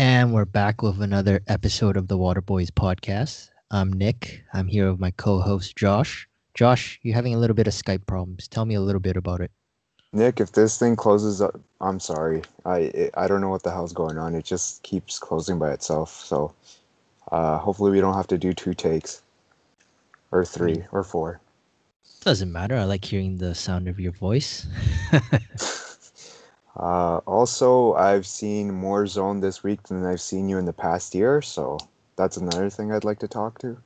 And we're back with another episode of the Water Boys podcast. I'm Nick. I'm here with my co-host Josh. Josh, you're having a little bit of Skype problems. Tell me a little bit about it. Nick, if this thing closes up, I'm sorry. I it, I don't know what the hell's going on. It just keeps closing by itself. So, uh, hopefully we don't have to do two takes, or three, or four. Doesn't matter. I like hearing the sound of your voice. uh, also, I've seen more zone this week than I've seen you in the past year. So that's another thing I'd like to talk to.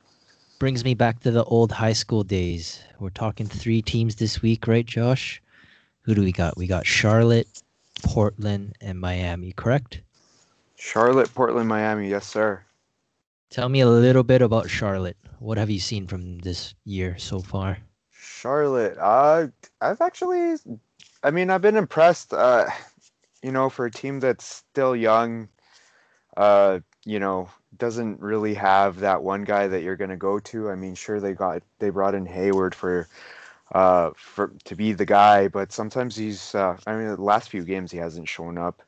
Brings me back to the old high school days. We're talking three teams this week, right, Josh? Who do we got? We got Charlotte, Portland, and Miami, correct? Charlotte, Portland, Miami, yes, sir. Tell me a little bit about Charlotte. What have you seen from this year so far? Charlotte, uh, I've actually, I mean, I've been impressed. Uh, you know, for a team that's still young, uh, you know, doesn't really have that one guy that you're going to go to. I mean, sure they got they brought in Hayward for uh, for to be the guy. But sometimes he's, uh, I mean, the last few games he hasn't shown up.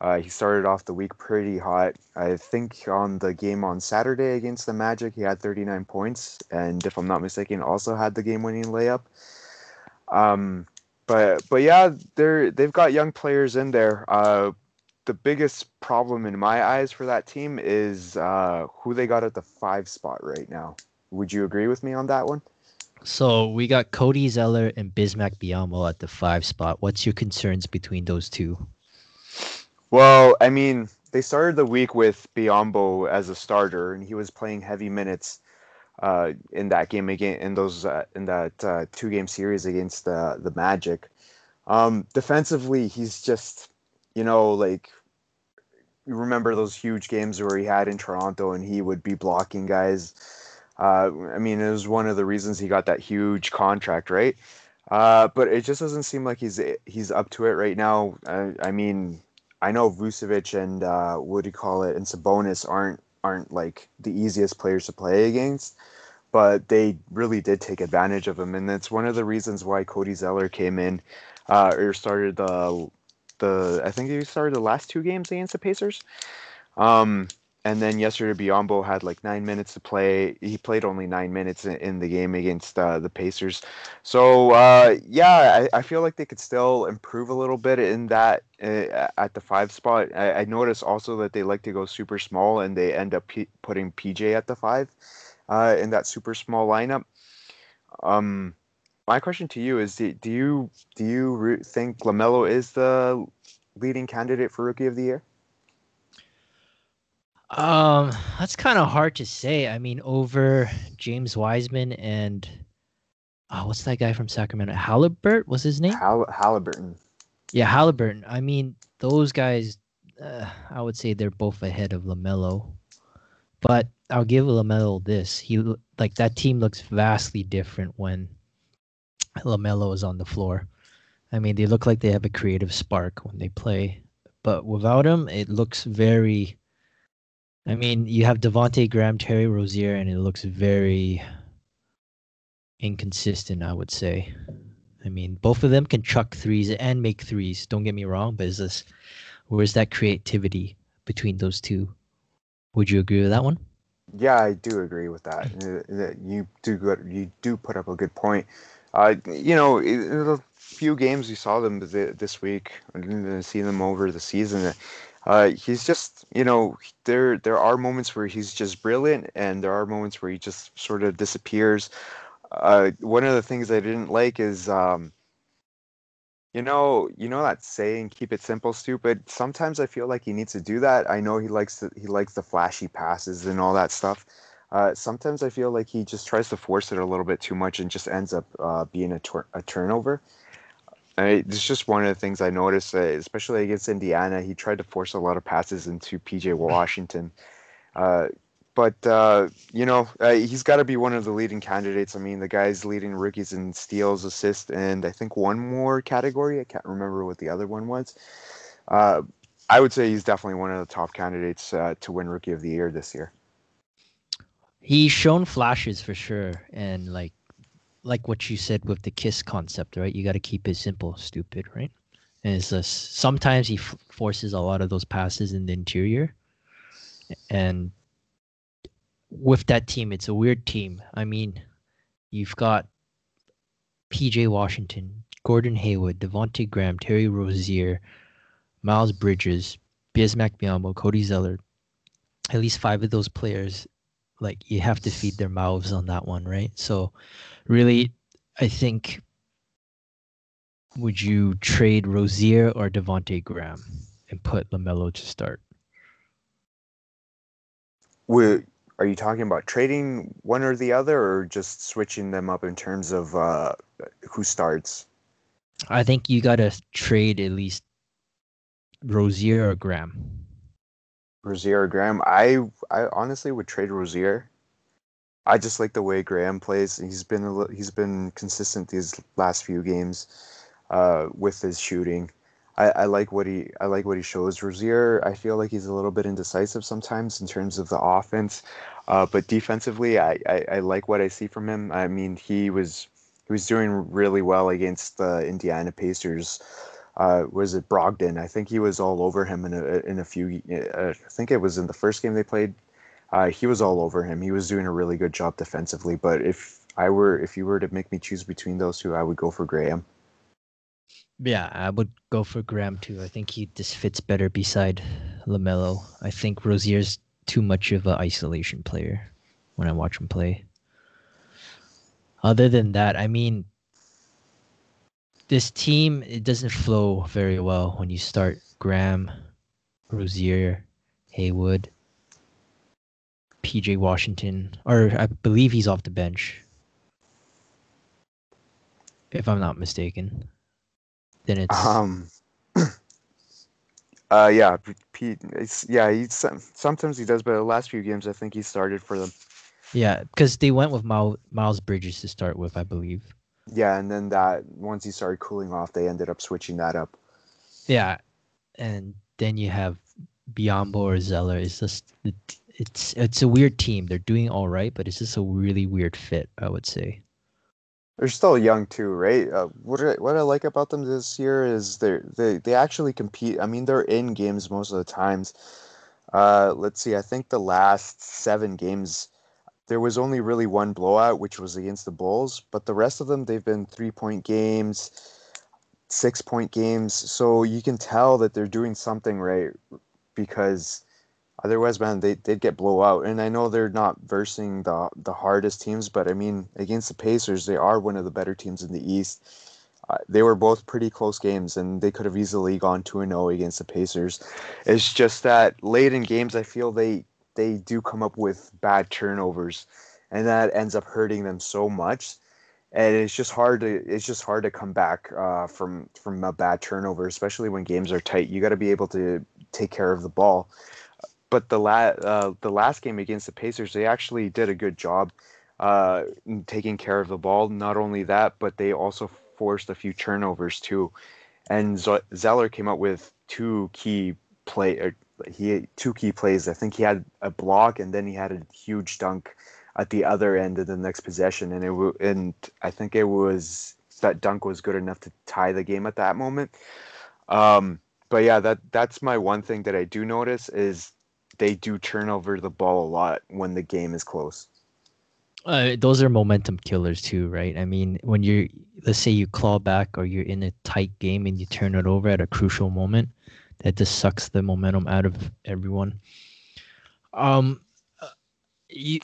Uh, he started off the week pretty hot. I think on the game on Saturday against the Magic, he had 39 points, and if I'm not mistaken, also had the game-winning layup. Um, but but yeah, they're they've got young players in there. Uh, the biggest problem in my eyes for that team is uh, who they got at the five spot right now. Would you agree with me on that one? So we got Cody Zeller and Bismack Biyombo at the five spot. What's your concerns between those two? Well, I mean, they started the week with Biyombo as a starter, and he was playing heavy minutes uh, in that game again in those uh, in that uh, two game series against the the Magic. Um, defensively, he's just you know like you remember those huge games where he had in Toronto, and he would be blocking guys uh, I mean, it was one of the reasons he got that huge contract, right? Uh, but it just doesn't seem like he's he's up to it right now. I, I mean, I know Vucevic and uh, what do you call it, and Sabonis aren't aren't like the easiest players to play against, but they really did take advantage of him, and that's one of the reasons why Cody Zeller came in uh, or started the the I think he started the last two games against the Pacers. Um, and then yesterday Biyombo had like nine minutes to play. He played only nine minutes in, in the game against uh, the Pacers. So uh, yeah, I, I, feel like they could still improve a little bit in that uh, at the five spot. I, I noticed also that they like to go super small and they end up p- putting PJ at the five uh, in that super small lineup. Um, my question to you is: Do, do you do you think Lamelo is the leading candidate for Rookie of the Year? Um, that's kind of hard to say. I mean, over James Wiseman and oh, what's that guy from Sacramento? Halliburton was his name? Hall- Halliburton. Yeah, Halliburton. I mean, those guys. Uh, I would say they're both ahead of Lamelo, but I'll give Lamelo this. He like that team looks vastly different when Lamelo is on the floor. I mean, they look like they have a creative spark when they play, but without him, it looks very I mean, you have Devonte Graham, Terry Rozier, and it looks very inconsistent. I would say. I mean, both of them can chuck threes and make threes. Don't get me wrong, but is this where's that creativity between those two? Would you agree with that one? Yeah, I do agree with that. Uh, you do good. You do put up a good point. Uh, you know, a few games we saw them this week. I didn't see them over the season. Uh, he's just, you know, there there are moments where he's just brilliant, and there are moments where he just sort of disappears. Uh, one of the things I didn't like is, um, you know, you know that saying, "Keep it simple, stupid." Sometimes I feel like he needs to do that. I know he likes the, he likes the flashy passes and all that stuff. Uh, sometimes I feel like he just tries to force it a little bit too much and just ends up uh, being a, a turnover. I, it's just one of the things I noticed, uh, especially against Indiana. He tried to force a lot of passes into PJ Washington. Uh, but, uh, you know, uh, he's got to be one of the leading candidates. I mean, the guy's leading rookies in steals, assists, and I think one more category. I can't remember what the other one was. Uh, I would say he's definitely one of the top candidates uh, to win Rookie of the Year this year. He's shown flashes for sure. And, like, like what you said with the kiss concept, right? You got to keep it simple, stupid, right? And it's just sometimes he f- forces a lot of those passes in the interior, And with that team, it's a weird team. I mean, you've got PJ Washington, Gordon Hayward, Devonte Graham, Terry Rozier, Miles Bridges, Bismack Biyombo, Cody Zeller. At least five of those players, like you have to feed their mouths on that one, right? So, really, I think would you trade Rozier or Devonte Graham and put Lamelo to start? Would are you talking about trading one or the other, or just switching them up in terms of uh, who starts? I think you gotta trade at least Rozier or Graham. Rozier or Graham? I I honestly would trade Rozier. I just like the way Graham plays. He's been he's been consistent these last few games uh, with his shooting. I, I like what he I like what he shows. Rozier, I feel like he's a little bit indecisive sometimes in terms of the offense, uh, but defensively, I, I, I like what I see from him. I mean, he was he was doing really well against the Indiana Pacers. Uh, was it Brogdon? I think he was all over him in a in a few. Uh, I think it was in the first game they played. Uh, he was all over him. He was doing a really good job defensively. But if I were, if you were to make me choose between those two, I would go for Graham. Yeah, I would go for Graham too. I think he just fits better beside Lamelo. I think Rozier's too much of an isolation player when I watch him play. Other than that, I mean, this team it doesn't flow very well when you start Graham, Rozier, Hayward, PJ Washington, or I believe he's off the bench, if I'm not mistaken. Then it's um uh yeah Pete yeah he sometimes he does but the last few games I think he started for them. Yeah because they went with Miles, Miles Bridges to start with I believe. Yeah and then that once he started cooling off they ended up switching that up. Yeah and then you have Biyombo or Zeller. It's just it's it's a weird team they're doing all right but it's just a really weird fit I would say they're still young too, right? Uh, what I, what I like about them this year is they they they actually compete. I mean, they're in games most of the times. Uh, let's see. I think the last seven games, there was only really one blowout, which was against the Bulls. But the rest of them, they've been three point games, six point games. So you can tell that they're doing something right because Otherwise, man, they they'd get blow out. And I know they're not versing the the hardest teams, but I mean, against the Pacers, they are one of the better teams in the East. Uh, they were both pretty close games, and they could have easily gone two and zero oh against the Pacers. It's just that late in games, I feel they they do come up with bad turnovers, and that ends up hurting them so much. And it's just hard to it's just hard to come back uh, from from a bad turnover, especially when games are tight. You got to be able to take care of the ball but the la- uh, the last game against the Pacers, they actually did a good job uh, taking care of the ball. Not only that, but they also forced a few turnovers too. And Z- Zeller came up with two key play. Er, he had two key plays. I think he had a block and then he had a huge dunk at the other end of the next possession. And it w- and I think it was that dunk was good enough to tie the game at that moment. Um, but yeah, that that's my one thing that I do notice is they do turn over the ball a lot when the game is close. Uh, those are momentum killers too, right? I mean, when you're, let's say you claw back or you're in a tight game and you turn it over at a crucial moment, that just sucks the momentum out of everyone. Um, uh, you,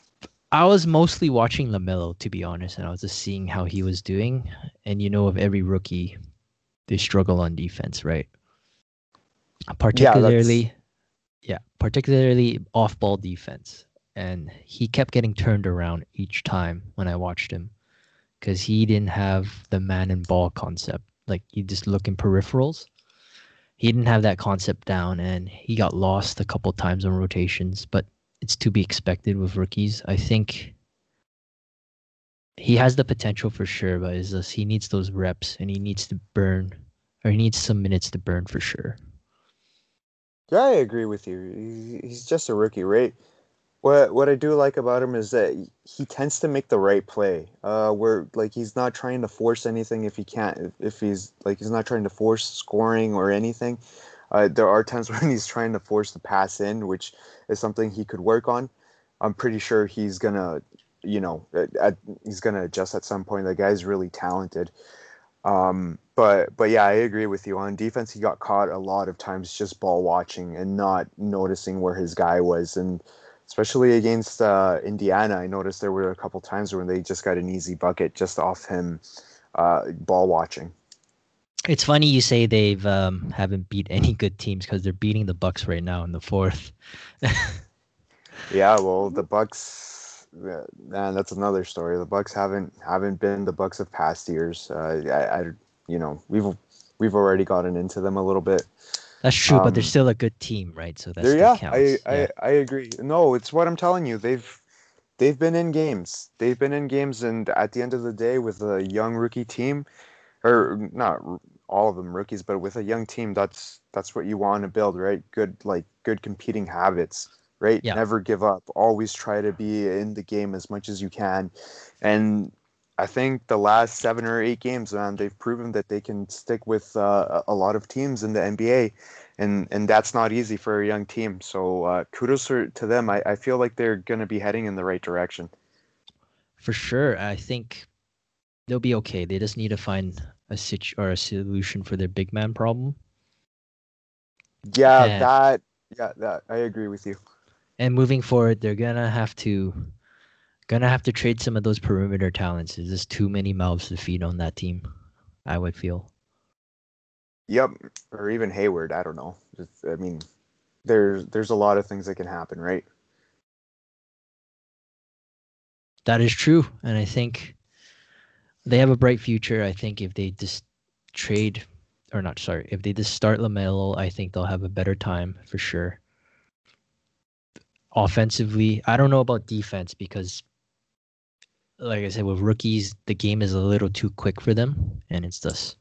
I was mostly watching Lamelo to be honest, and I was just seeing how he was doing. And you know, of every rookie, they struggle on defense, right? Particularly, yeah, yeah, particularly off ball defense. And he kept getting turned around each time when I watched him because he didn't have the man and ball concept. Like you just look in peripherals. He didn't have that concept down and he got lost a couple times on rotations, but it's to be expected with rookies. I think he has the potential for sure, but he needs those reps and he needs to burn or he needs some minutes to burn for sure. Yeah, I agree with you. He's just a rookie, right? What what I do like about him is that he tends to make the right play. Uh, where like he's not trying to force anything if he can't. If he's like he's not trying to force scoring or anything. Uh, there are times when he's trying to force the pass in, which is something he could work on. I'm pretty sure he's gonna, you know, at, he's gonna adjust at some point. The guy's really talented. Um, but but yeah, I agree with you. On defense, he got caught a lot of times just ball watching and not noticing where his guy was, and especially against uh, Indiana, I noticed there were a couple times when they just got an easy bucket just off him uh, ball watching. It's funny you say they've um, haven't beat any good teams because they're beating the Bucks right now in the fourth. yeah, well, the Bucks, man, that's another story. The Bucks haven't haven't been the Bucks of past years. Uh, I, I, you know, we've we've already gotten into them a little bit. That's true, um, but they're um, still a good team, right? So that yeah, counts. I, yeah, I I agree. No, it's what I'm telling you. They've they've been in games. They've been in games, and at the end of the day, with a young rookie team, or not all of them rookies, but with a young team, that's that's what you want to build, right? Good like good competing habits, right? Yeah. Never give up. Always try to be in the game as much as you can, and I think the last seven or eight games, man, they've proven that they can stick with uh, a lot of teams in the NBA, and and that's not easy for a young team. So uh, kudos to them. I, I feel like they're going to be heading in the right direction. For sure, I think they'll be okay. They just need to find a situ or a solution for their big man problem. Yeah, and, that. Yeah, that I agree with you. And moving forward, they're gonna have to Gonna have to trade some of those perimeter talents. There's just too many mouths to feed on that team. I would feel. Yep, or even Hayward. I don't know. It's, I mean, there's there's a lot of things that can happen, right? That is true, and I think they have a bright future. I think if they just trade, or not, sorry, if they just start Lamelo, I think they'll have a better time for sure. Offensively, I don't know about defense because like I said, with rookies, the game is a little too quick for them, and it's just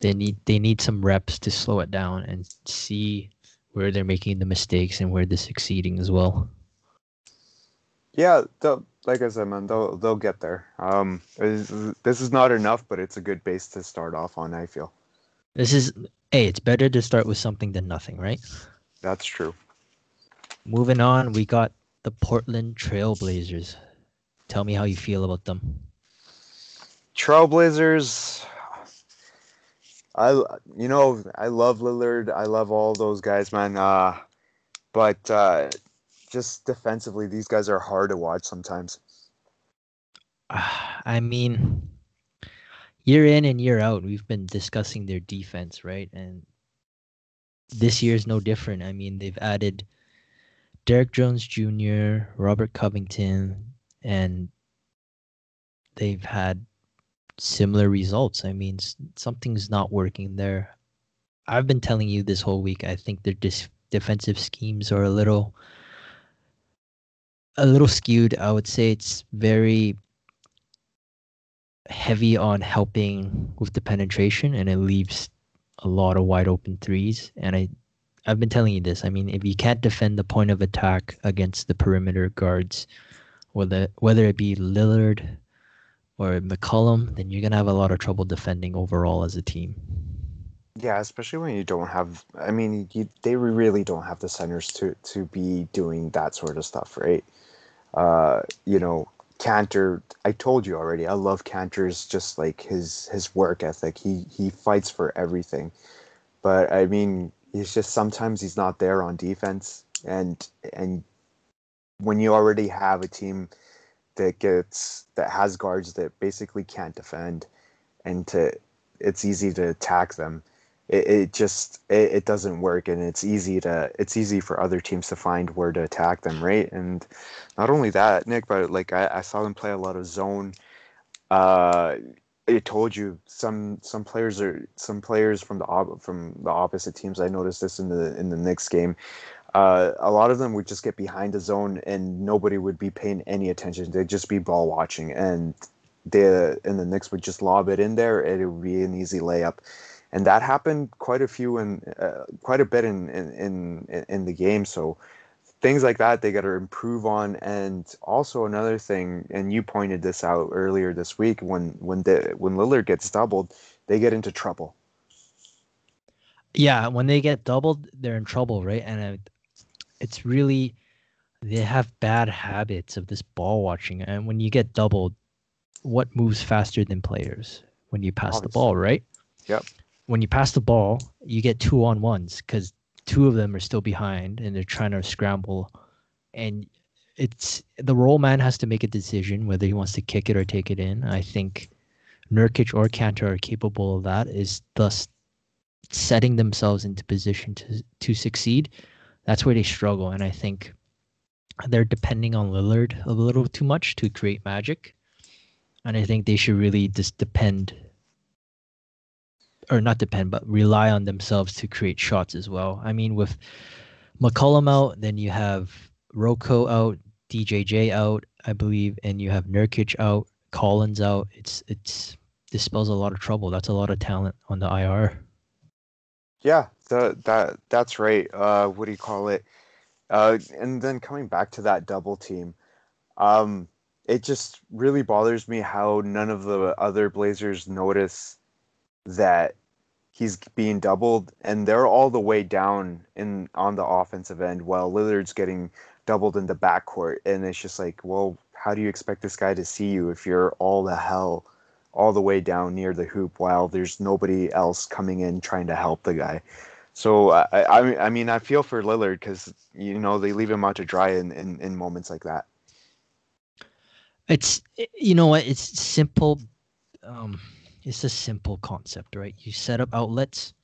they need they need some reps to slow it down and see where they're making the mistakes and where they're succeeding as well. Yeah, like I said, man, they'll they'll get there. Um, this is not enough, but it's a good base to start off on. I feel. This is hey, it's better to start with something than nothing, right? That's true. Moving on, we got the Portland Trailblazers. Tell me how you feel about them. Trailblazers. I you know I love Lillard. I love all those guys, man. Uh, but uh, just defensively, these guys are hard to watch sometimes. I mean, year in and year out, we've been discussing their defense, right? And this year is no different. I mean, they've added Derrick Jones Jr., Robert Covington, and they've had similar results. I mean, something's not working there. I've been telling you this whole week. I think their dis- defensive schemes are a little, a little skewed. I would say it's very heavy on helping with the penetration, and it leaves a lot of wide open threes. And I, I've been telling you this. I mean, if you can't defend the point of attack against the perimeter guards, whether whether it be Lillard or McCollum, then you're gonna have a lot of trouble defending overall as a team. Yeah, especially when you don't have. I mean, you, they really don't have the centers to to be doing that sort of stuff, right? Uh, you know, Kanter. I told you already. I love Kanter's just like his his work ethic. He he fights for everything, but I mean, he's just sometimes he's not there on defense, and and when you already have a team that gets that has guards that basically can't defend, and to it's easy to attack them. It, it just it, it doesn't work, and it's easy to it's easy for other teams to find where to attack them, right? And not only that, Nick, but like I, I saw them play a lot of zone. Uh, I told you some some players are some players from the from the opposite teams. I noticed this in the in the Knicks game uh, a lot of them would just get behind the zone and nobody would be paying any attention. They'd just be ball watching, and the and the Knicks would just lob it in there, and it would be an easy layup. And that happened quite a few and uh, quite a bit in, in in in the game. So things like that they got to improve on. And also another thing, and you pointed this out earlier this week when when the when Lillard gets doubled, they get into trouble Yeah, when they get doubled, they're in trouble, right? And it's really they have bad habits of this ball watching. And when you get doubled, what moves faster than players when you pass Obviously. the ball, right? Yep. When you pass the ball, you get two on ones because two of them are still behind and they're trying to scramble. And it's the roll man has to make a decision whether he wants to kick it or take it in. I think Nurkic or Kanter are capable of that. Is thus setting themselves into position to to succeed. That's where they struggle, and I think they're depending on Lillard a little too much to create magic. And I think they should really just depend or not depend, but rely on themselves to create shots as well. I mean, with McCollum out, then you have Rocco out, DJJ out, I believe, and you have Nurkic out, Collins out. It's it's this spells a lot of trouble. That's a lot of talent on the IR. Yeah, that that that's right. Uh, what do you call it? Uh, and then coming back to that double team, um, it just really bothers me how none of the other Blazers notice that he's being doubled, and they're all the way down in on the offensive end while Lillard's getting doubled in the backcourt, and it's just like, well, how do you expect this guy to see you if you're all the hell all the way down near the hoop while there's nobody else coming in trying to help the guy? So I, I, I mean, I feel for Lillard because you know they leave him out to dry in, in, in moments like that. It's you know what? It's simple. Um, it's a simple concept, right? You set up outlets,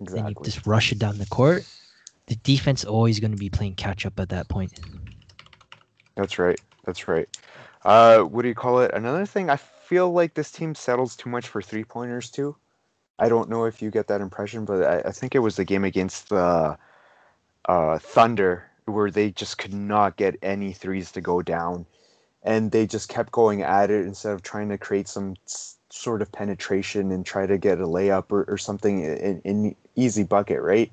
exactly. then you just rush it down the court. The defense always going to be playing catch up at that point. That's right. That's right. Uh, what do you call it? Another thing, I feel like this team settles too much for three pointers too. I don't know if you get that impression, but I, I think it was the game against the uh, Thunder where they just could not get any threes to go down, and they just kept going at it instead of trying to create some sort of penetration and try to get a layup or, or something in, in easy bucket, right?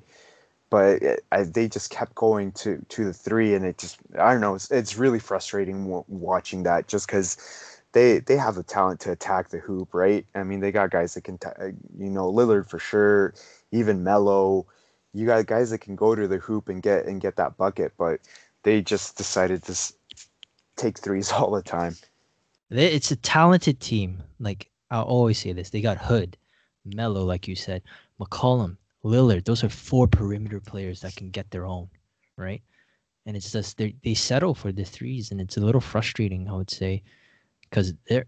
But it, I, they just kept going to to the three, and it just I don't know. It's, it's really frustrating w- watching that just because they they have the talent to attack the hoop, right? I mean, they got guys that can, ta- uh, you know, Lillard for sure, even Melo. You got guys that can go to the hoop and get and get that bucket, but they just decided to take threes all the time. It's a talented team. Like I'll always say this, they got Hood, Melo, like you said, McCollum, Lillard. Those are four perimeter players that can get their own, right? And it's just they they settle for the threes, and it's a little frustrating, I would say because they're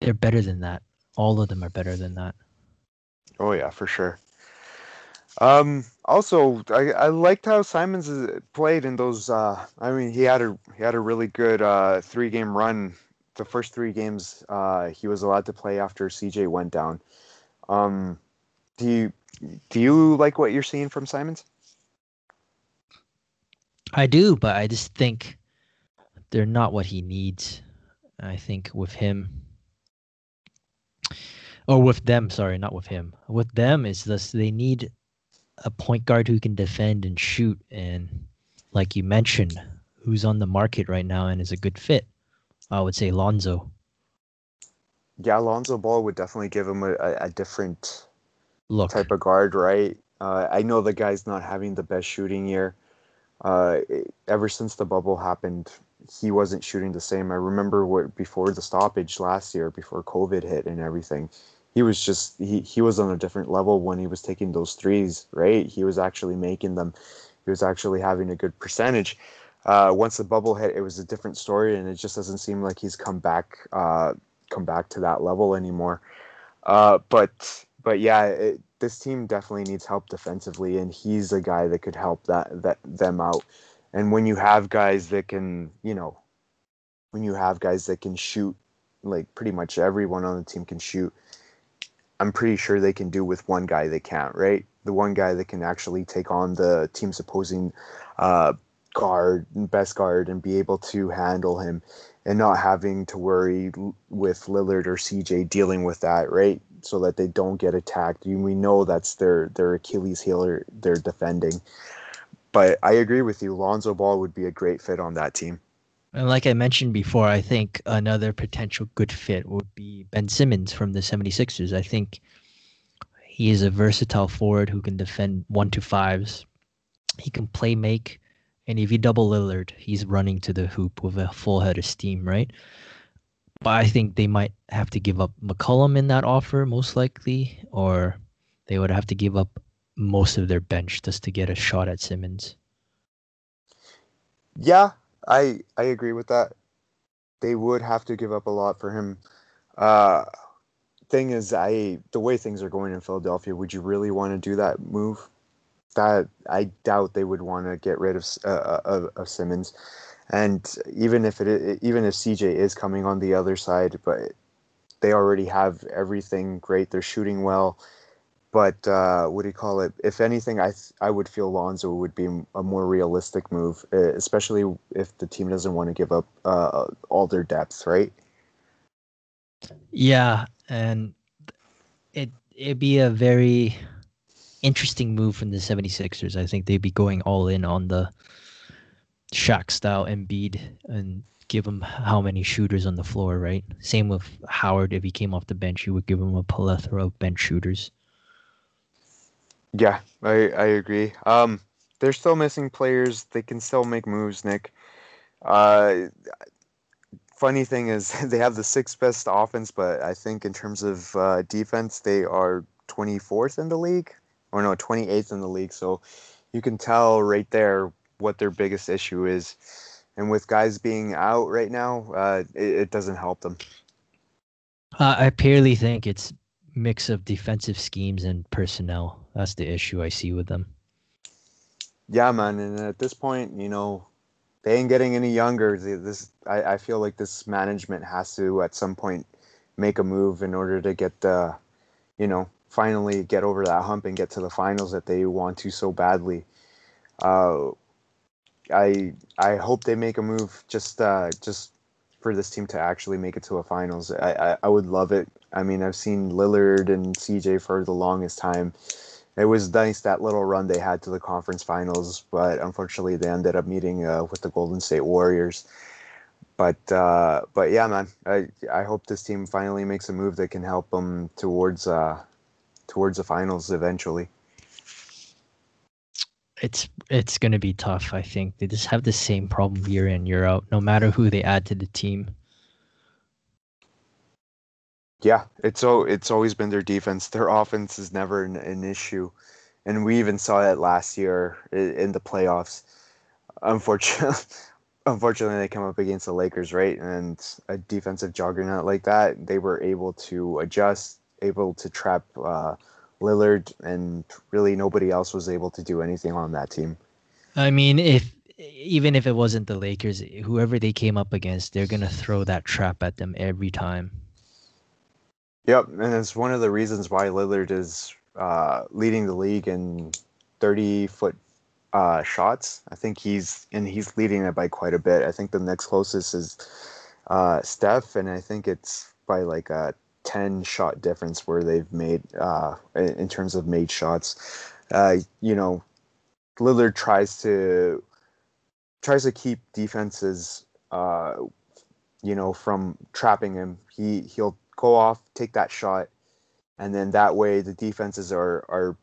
they're better than that. All of them are better than that. Oh yeah, for sure. Um, also, I, I liked how Simons played in those. Uh, I mean, he had a he had a really good uh, three game run. The first three games uh, he was allowed to play after CJ went down. Um, do you do you like what you're seeing from Simons? I do, but I just think they're not what he needs. I think with him or with them, sorry, not with him. With them is this they need a point guard who can defend and shoot and like you mentioned, who's on the market right now and is a good fit. I would say Lonzo. Yeah, Lonzo Ball would definitely give him a, a different look type of guard, right? Uh, I know the guy's not having the best shooting year. Uh, ever since the bubble happened, he wasn't shooting the same. I remember what before the stoppage last year, before COVID hit and everything, he was just he he was on a different level when he was taking those threes. Right, he was actually making them. He was actually having a good percentage. Uh, once the bubble hit, it was a different story, and it just doesn't seem like he's come back uh, come back to that level anymore. Uh, but but yeah, it, this team definitely needs help defensively, and he's a guy that could help that that them out. And when you have guys that can, you know, when you have guys that can shoot, like pretty much everyone on the team can shoot, I'm pretty sure they can do with one guy they can't, right? The one guy that can actually take on the team's opposing uh, guard, best guard, and be able to handle him and not having to worry with Lillard or CJ dealing with that, right? So that they don't get attacked. We know that's their their Achilles heel. They're defending. But I agree with you. Lonzo Ball would be a great fit on that team. And like I mentioned before, I think another potential good fit would be Ben Simmons from the 76ers. I think He is a versatile forward who can defend one to fives. He can play make, and if you double Lillard, he's running to the hoop with a full head of steam, right? But I think they might have to give up McCollum in that offer, most likely, or they would have to give up most of their bench just to get a shot at Simmons. Yeah, I I agree with that. They would have to give up a lot for him. Uh, thing is, I the way things are going in Philadelphia, would you really want to do that move? That I doubt they would want to get rid of uh, of, of Simmons, and even if it even if CJ is coming on the other side, but they already have everything great. They're shooting well but uh, what do you call it? If anything, I th- I would feel Lonzo would be a more realistic move, especially if the team doesn't want to give up uh, all their depth, right? Yeah, and it it'd be a very interesting move from the 76ers. I think they'd be going all in on the Shaq style Embiid and give him how many shooters on the floor, right? Same with Howard. If he came off the bench, you would give him a plethora of bench shooters. Yeah, I I agree. Um, they're still missing players. They can still make moves, Nick. Uh, funny thing is they have the sixth best offense, but I think in terms of uh, defense, they are 24th in the league, or no, 28th in the league. So you can tell right there what their biggest issue is. And with guys being out right now, uh, it, it doesn't help them. Uh, I purely think it's mix of defensive schemes and personnel. That's the issue I see with them. Yeah, man. And at this point, you know, they ain't getting any younger. This, I, I feel like this management has to at some point make a move in order to get the, you know, finally get over that hump and get to the finals that they want to so badly. Uh, I I hope they make a move just uh, just for this team to actually make it to a finals. I, I, I would love it. I mean, I've seen Lillard and CJ for the longest time. It was nice that little run they had to the conference finals, but unfortunately they ended up meeting uh, with the Golden State Warriors. But uh, but yeah, man, I I hope this team finally makes a move that can help them towards uh, towards the finals eventually it's it's to be tough. I think they just have the same problem year in year out, no matter who they add to the team. Yeah, it's so it's always been their defense. Their offense is never an, an issue, and we even saw it last year in, in the playoffs. Unfortunately, unfortunately, they come up against the Lakers, right? And a defensive juggernaut like that, they were able to adjust, able to trap. Uh, Lillard, and really nobody else was able to do anything on that team. I mean, if even if it wasn't the Lakers, whoever they came up against, they're gonna throw that trap at them every time. Yep, and it's one of the reasons why Lillard is uh, leading the league in thirty foot uh, shots. I think he's and he's leading it by quite a bit. I think the next closest is uh, Steph, and I think it's by like a 10 shot difference where they've made uh, in terms of made shots. Uh, you know, Lillard tries to tries to keep defenses, uh, you know, from trapping him. He he'll go off, take that shot, and then that way the defenses are are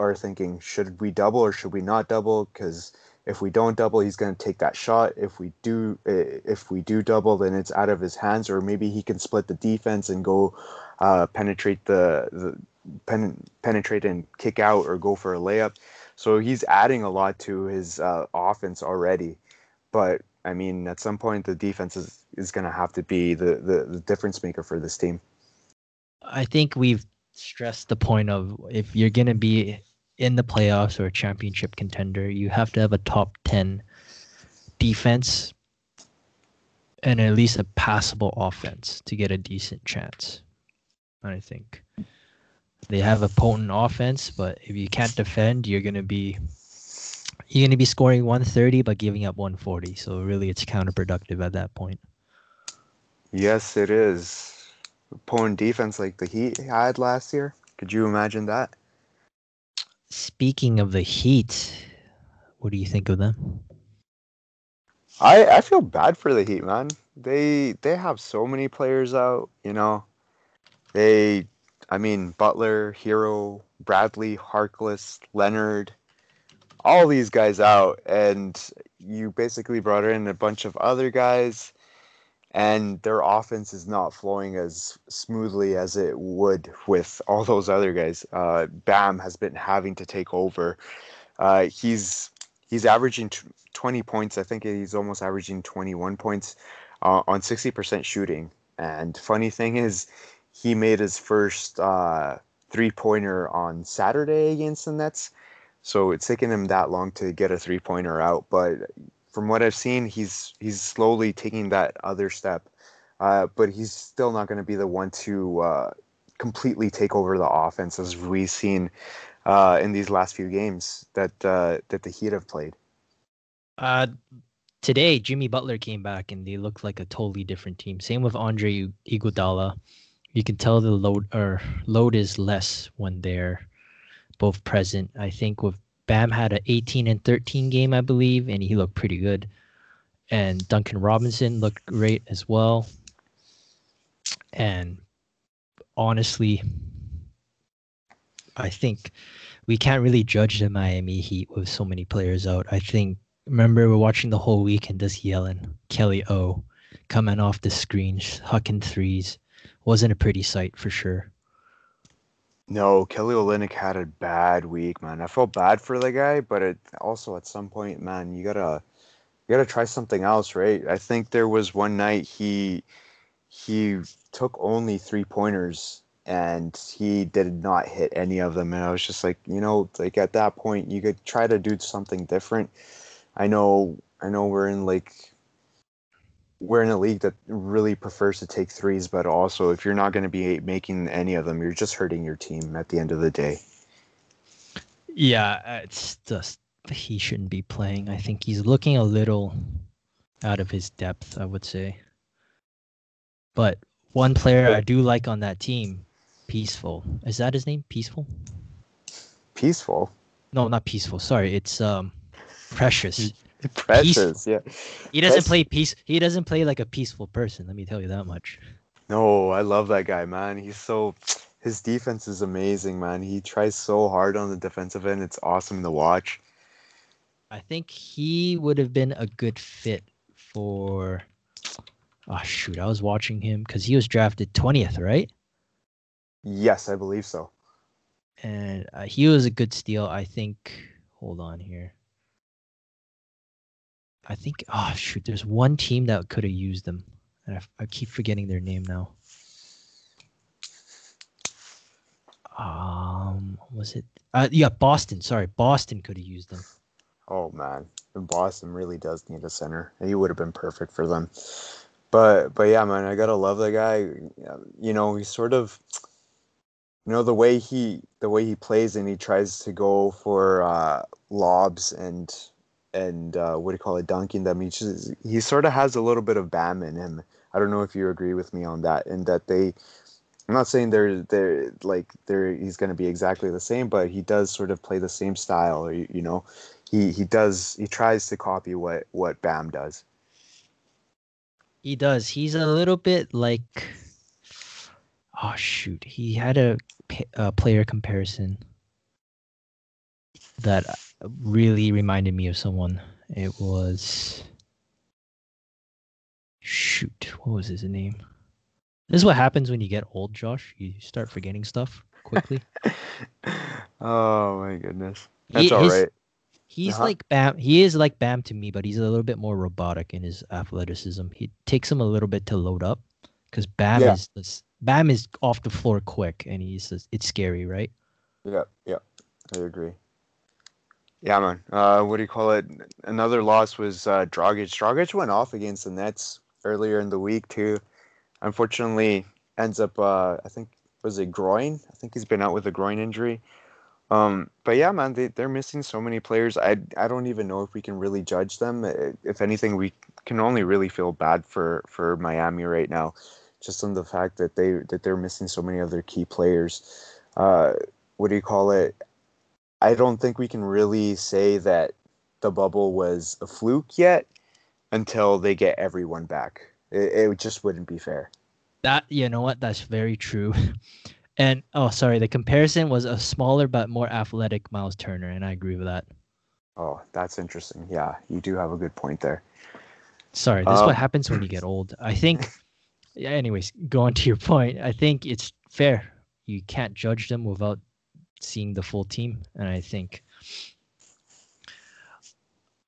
are thinking, should we double or should we not double? Because if we don't double, he's going to take that shot. If we do, if we do double, then it's out of his hands, or maybe he can split the defense and go uh, penetrate the the pen, penetrate and kick out, or go for a layup. So he's adding a lot to his uh, offense already. But I mean, at some point, the defense is, is going to have to be the, the the difference maker for this team. I think we've stressed the point of if you're going to be in the playoffs or a championship contender, you have to have a top 10 defense and at least a passable offense to get a decent chance. I think they have a potent offense, but if you can't defend, you're going to be you're going to be scoring 130 but giving up 140. So really it's counterproductive at that point. Yes, it is. Potent defense like the Heat had last year. Could you imagine that? Speaking of the Heat, what do you think of them? I I feel bad for the Heat, man. They they have so many players out, you know. They I mean, Butler, Herro, Bradley, Harkless, Leonard, all these guys out, and you basically brought in a bunch of other guys, and their offense is not flowing as smoothly as it would with all those other guys. Uh, Bam has been having to take over. Uh, he's he's averaging 20 points. I think he's almost averaging 21 points uh, on 60% shooting. And funny thing is, he made his first uh, three pointer on Saturday against the Nets. So it's taken him that long to get a three pointer out. But from what I've seen, he's he's slowly taking that other step. Uh, but he's still not going to be the one to uh, completely take over the offense as we've seen uh, in these last few games that uh, that the Heat have played. Uh, today, Jimmy Butler came back and they looked like a totally different team. Same with Andre Iguodala. You can tell the load or load is less when they're both present. I think with Bam had an 18 and 13 game, I believe, and he looked pretty good. And Duncan Robinson looked great as well. And honestly, I think we can't really judge the Miami Heat with so many players out. I think remember we're watching the whole week and just yelling Kelly O coming off the screen, hucking threes. Wasn't a pretty sight for sure. No, Kelly Olynyk had a bad week, man. I felt bad for the guy, but it also at some point, man, you gotta you gotta try something else, right? I think there was one night he he took only three pointers and he did not hit any of them. And I was just like, you know, like at that point, you could try to do something different. I know, I know, we're in like we're in a league that really prefers to take threes, but also if you're not going to be making any of them, you're just hurting your team at the end of the day. Yeah, it's just he shouldn't be playing. I think he's looking a little out of his depth, I would say. But one player I do like on that team, Peaceful. Is that his name? Peaceful? Peaceful? No, not Peaceful. Sorry, it's um Precious. Precious, yeah. He doesn't play peace. He doesn't play like a peaceful person. Let me tell you that much. No, I love that guy, man. He's so his defense is amazing, man. He tries so hard on the defensive end. It's awesome to watch. I think he would have been a good fit for. Oh shoot! I was watching him because he was drafted twentieth, right? Yes, I believe so. And uh, he was a good steal. I think. Hold on here. I think. Oh shoot! There's one team that could have used them, and I, I keep forgetting their name now. Um, was it? Uh, yeah, Boston. Sorry, Boston could have used them. Oh man, Boston really does need a center. He would have been perfect for them. But but yeah, man, I gotta love the guy. You know, he's sort of, you know, the way he the way he plays and he tries to go for uh, lobs and and uh, what do you call it, dunking them. He just he sort of has a little bit of Bam in him. I don't know if you agree with me on that, and that they. I'm not saying they're they're like they're he's going to be exactly the same, but he does sort of play the same style. Or, you know, he he does he tries to copy what what Bam does. He does. He's a little bit like. Oh shoot! He had a, a player comparison that really reminded me of someone. It was shoot, what was his name? This is what happens when you get old, Josh. You start forgetting stuff quickly. oh my goodness, that's he, all his, right. He's uh-huh. like Bam. He is like Bam to me, but he's a little bit more robotic in his athleticism. He takes him a little bit to load up because Bam yeah. is this, Bam is off the floor quick, and he's it's scary, right? Yeah, yeah, I agree. Yeah, man. Uh, what do you call it? Another loss was uh, Dragic. Dragic went off against the Nets earlier in the week too. Unfortunately, ends up. Uh, I think was it groin? I think he's been out with a groin injury. Um, but yeah, man, they they're missing so many players. I I don't even know if we can really judge them. If anything, we can only really feel bad for for Miami right now, just on the fact that they that they're missing so many of their key players. Uh, what do you call it? I don't think we can really say that the bubble was a fluke yet until they get everyone back. It, it just wouldn't be fair. That you know what? That's very true. And oh, sorry, the comparison was a smaller but more athletic Miles Turner, and I agree with that. Oh, that's interesting. Yeah, you do have a good point there. Sorry, this is what um, happens when you get old. I think. Yeah. Anyways, going to your point, I think it's fair. You can't judge them without seeing the full team, and I think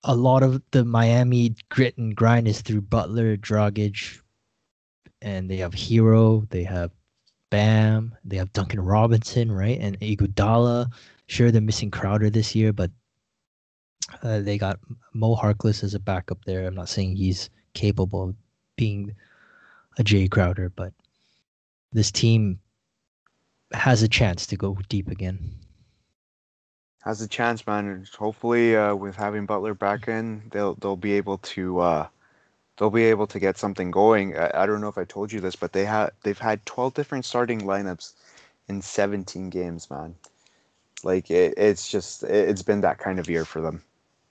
a lot of the Miami grit and grind is through Butler, Dragic, and they have Herro, they have Bam, they have Duncan Robinson, right, and Iguodala. Sure, they're missing Crowder this year, but uh, they got Mo Harkless as a backup there. I'm not saying he's capable of being a Jae Crowder, but this team has a chance to go deep again has a chance, man. Hopefully, uh, with having Butler back in, they'll they'll be able to uh, they'll be able to get something going. I, I don't know if I told you this, but they have they've had twelve different starting lineups in seventeen games, man. Like it, it's just it, it's been that kind of year for them.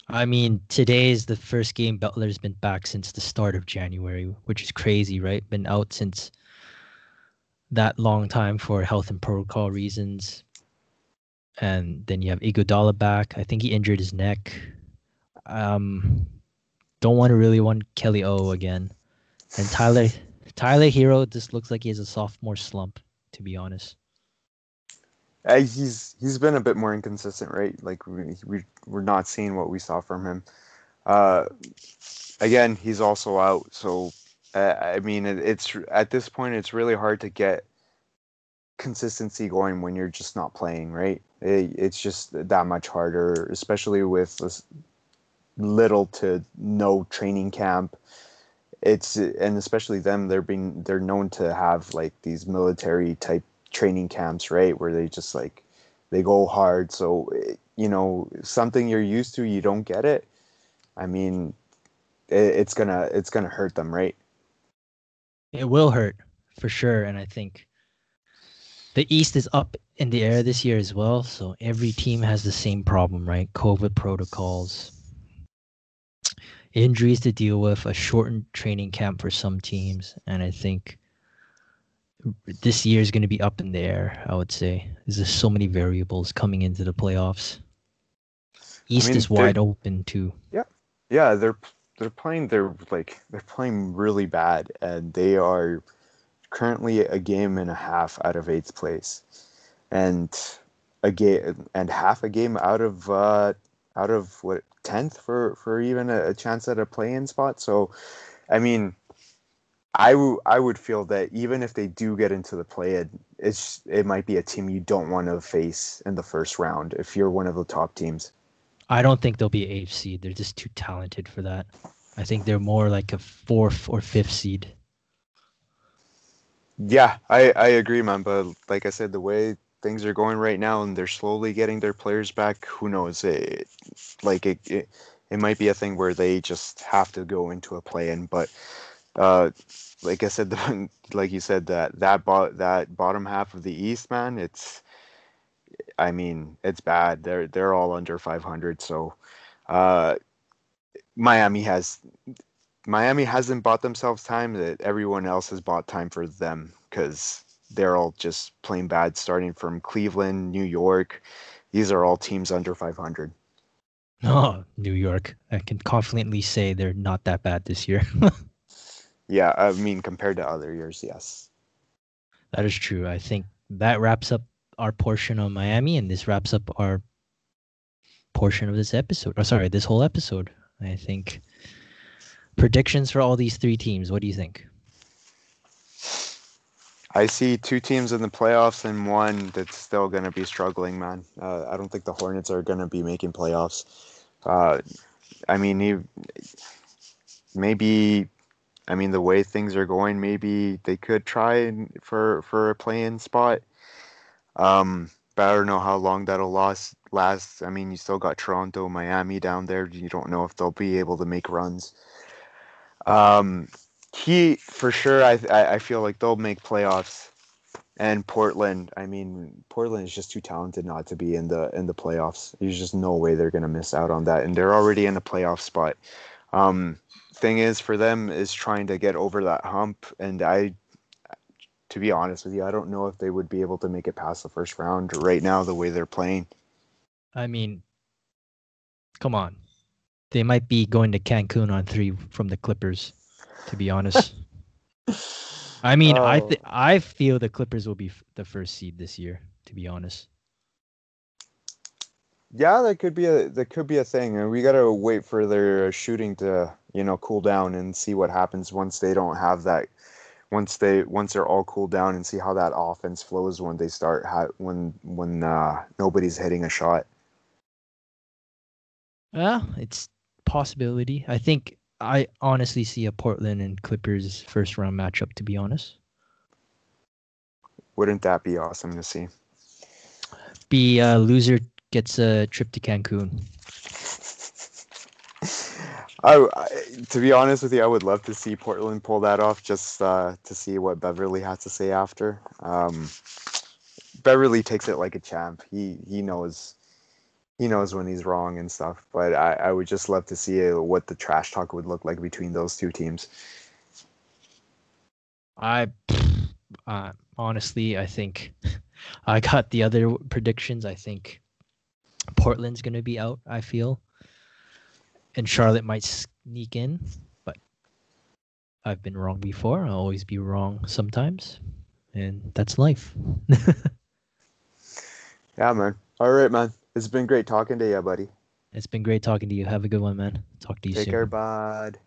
I mean, today is the first game Butler's been back since the start of January, which is crazy, right? Been out since that long time for health and protocol reasons and then you have Iguodala back. I think he injured his neck. Um, don't want to really want Kelly O again, and Tyler Tyler Herro just looks like he has a sophomore slump. To be honest, uh, he's he's been a bit more inconsistent, right? Like we, we we're not seeing what we saw from him. Uh, again, he's also out, so I mean, it, it's at this point it's really hard to get consistency going when you're just not playing, right? It, it's just that much harder, especially with little to no training camp. It's and especially them, they're being they're known to have like these military type training camps, right, where they just like they go hard. So eh, you know something you're used to, you don't get it. I mean, it, it's gonna it's gonna hurt them, right? It will hurt for sure, and I think the East is up in the air this year as well. So every team has the same problem, right? COVID protocols, injuries to deal with, a shortened training camp for some teams, and I think this year is going to be up in the air. I would say there's just so many variables coming into the playoffs. East I mean, is wide open too. Yeah, yeah, they're they're playing. They're like they're playing really bad, and they are currently a game and a half out of eighth place, and a game and half a game out of uh, out of what tenth for for even a, a chance at a play-in spot. So, I mean, I, w- I would feel that even if they do get into the play-in, it's it might be a team you don't want to face in the first round if you're one of the top teams. I don't think they'll be eighth seed. They're just too talented for that. I think they're more like a fourth or fifth seed. Yeah, I, I agree, man. But like I said, the way things are going right now, and they're slowly getting their players back. Who knows? It, like it, it, it might be a thing where they just have to go into a play-in. But uh, like I said, the, like you said, that that bo- that bottom half of the East, man, it's. I mean, it's bad. They're they're all under 500. So, uh, Miami has Miami hasn't bought themselves time that everyone else has bought time for them because they're all just playing bad starting from Cleveland, New York. These are all teams under 500. Oh, New York. I can confidently say they're not that bad this year. yeah, I mean, compared to other years, yes. That is true. I think that wraps up our portion on Miami, and this wraps up our portion of this episode. Oh, sorry, this whole episode. I think predictions for all these three teams. What do you think? I see two teams in the playoffs and one that's still going to be struggling, man. Uh, I don't think the Hornets are going to be making playoffs. Uh, I mean, maybe, I mean, the way things are going, maybe they could try for for a play-in spot. Um, but I don't know how long that'll last. Last, I mean, you still got Toronto, Miami down there. You don't know if they'll be able to make runs. Um, he for sure. I, I feel like they'll make playoffs. And Portland, I mean, Portland is just too talented not to be in the in the playoffs. There's just no way they're gonna miss out on that, and they're already in a playoff spot. Um, thing is, for them is trying to get over that hump, and I, to be honest with you, I don't know if they would be able to make it past the first round right now the way they're playing. I mean, come on. They might be going to Cancun on three from the Clippers, to be honest. I mean, I Oh. th- I feel the Clippers will be f- the first seed this year, to be honest. Yeah, that could be a that could be a thing, and we gotta wait for their shooting to you know cool down and see what happens once they don't have that. Once they once they're all cooled down and see how that offense flows when they start ha- when when uh, nobody's hitting a shot. Well, it's possibility. I think I honestly see a Portland and Clippers first round matchup, to be honest. Wouldn't that be awesome to see? Be a loser gets a trip to Cancun. I, to be honest with you, I would love to see Portland pull that off just uh, to see what Beverley has to say after. Um, Beverley takes it like a champ. He he knows he knows when he's wrong and stuff. But I, I would just love to see uh, what the trash talk would look like between those two teams. I uh, honestly, I think I got the other predictions. I think Portland's gonna be out. I feel, and Charlotte might sneak in, but I've been wrong before. I'll always be wrong sometimes, and that's life. Yeah, man. All right, man. It's been great talking to you, buddy. it's been great talking to you. Have a good one, man. Talk to you Take soon. care, bud.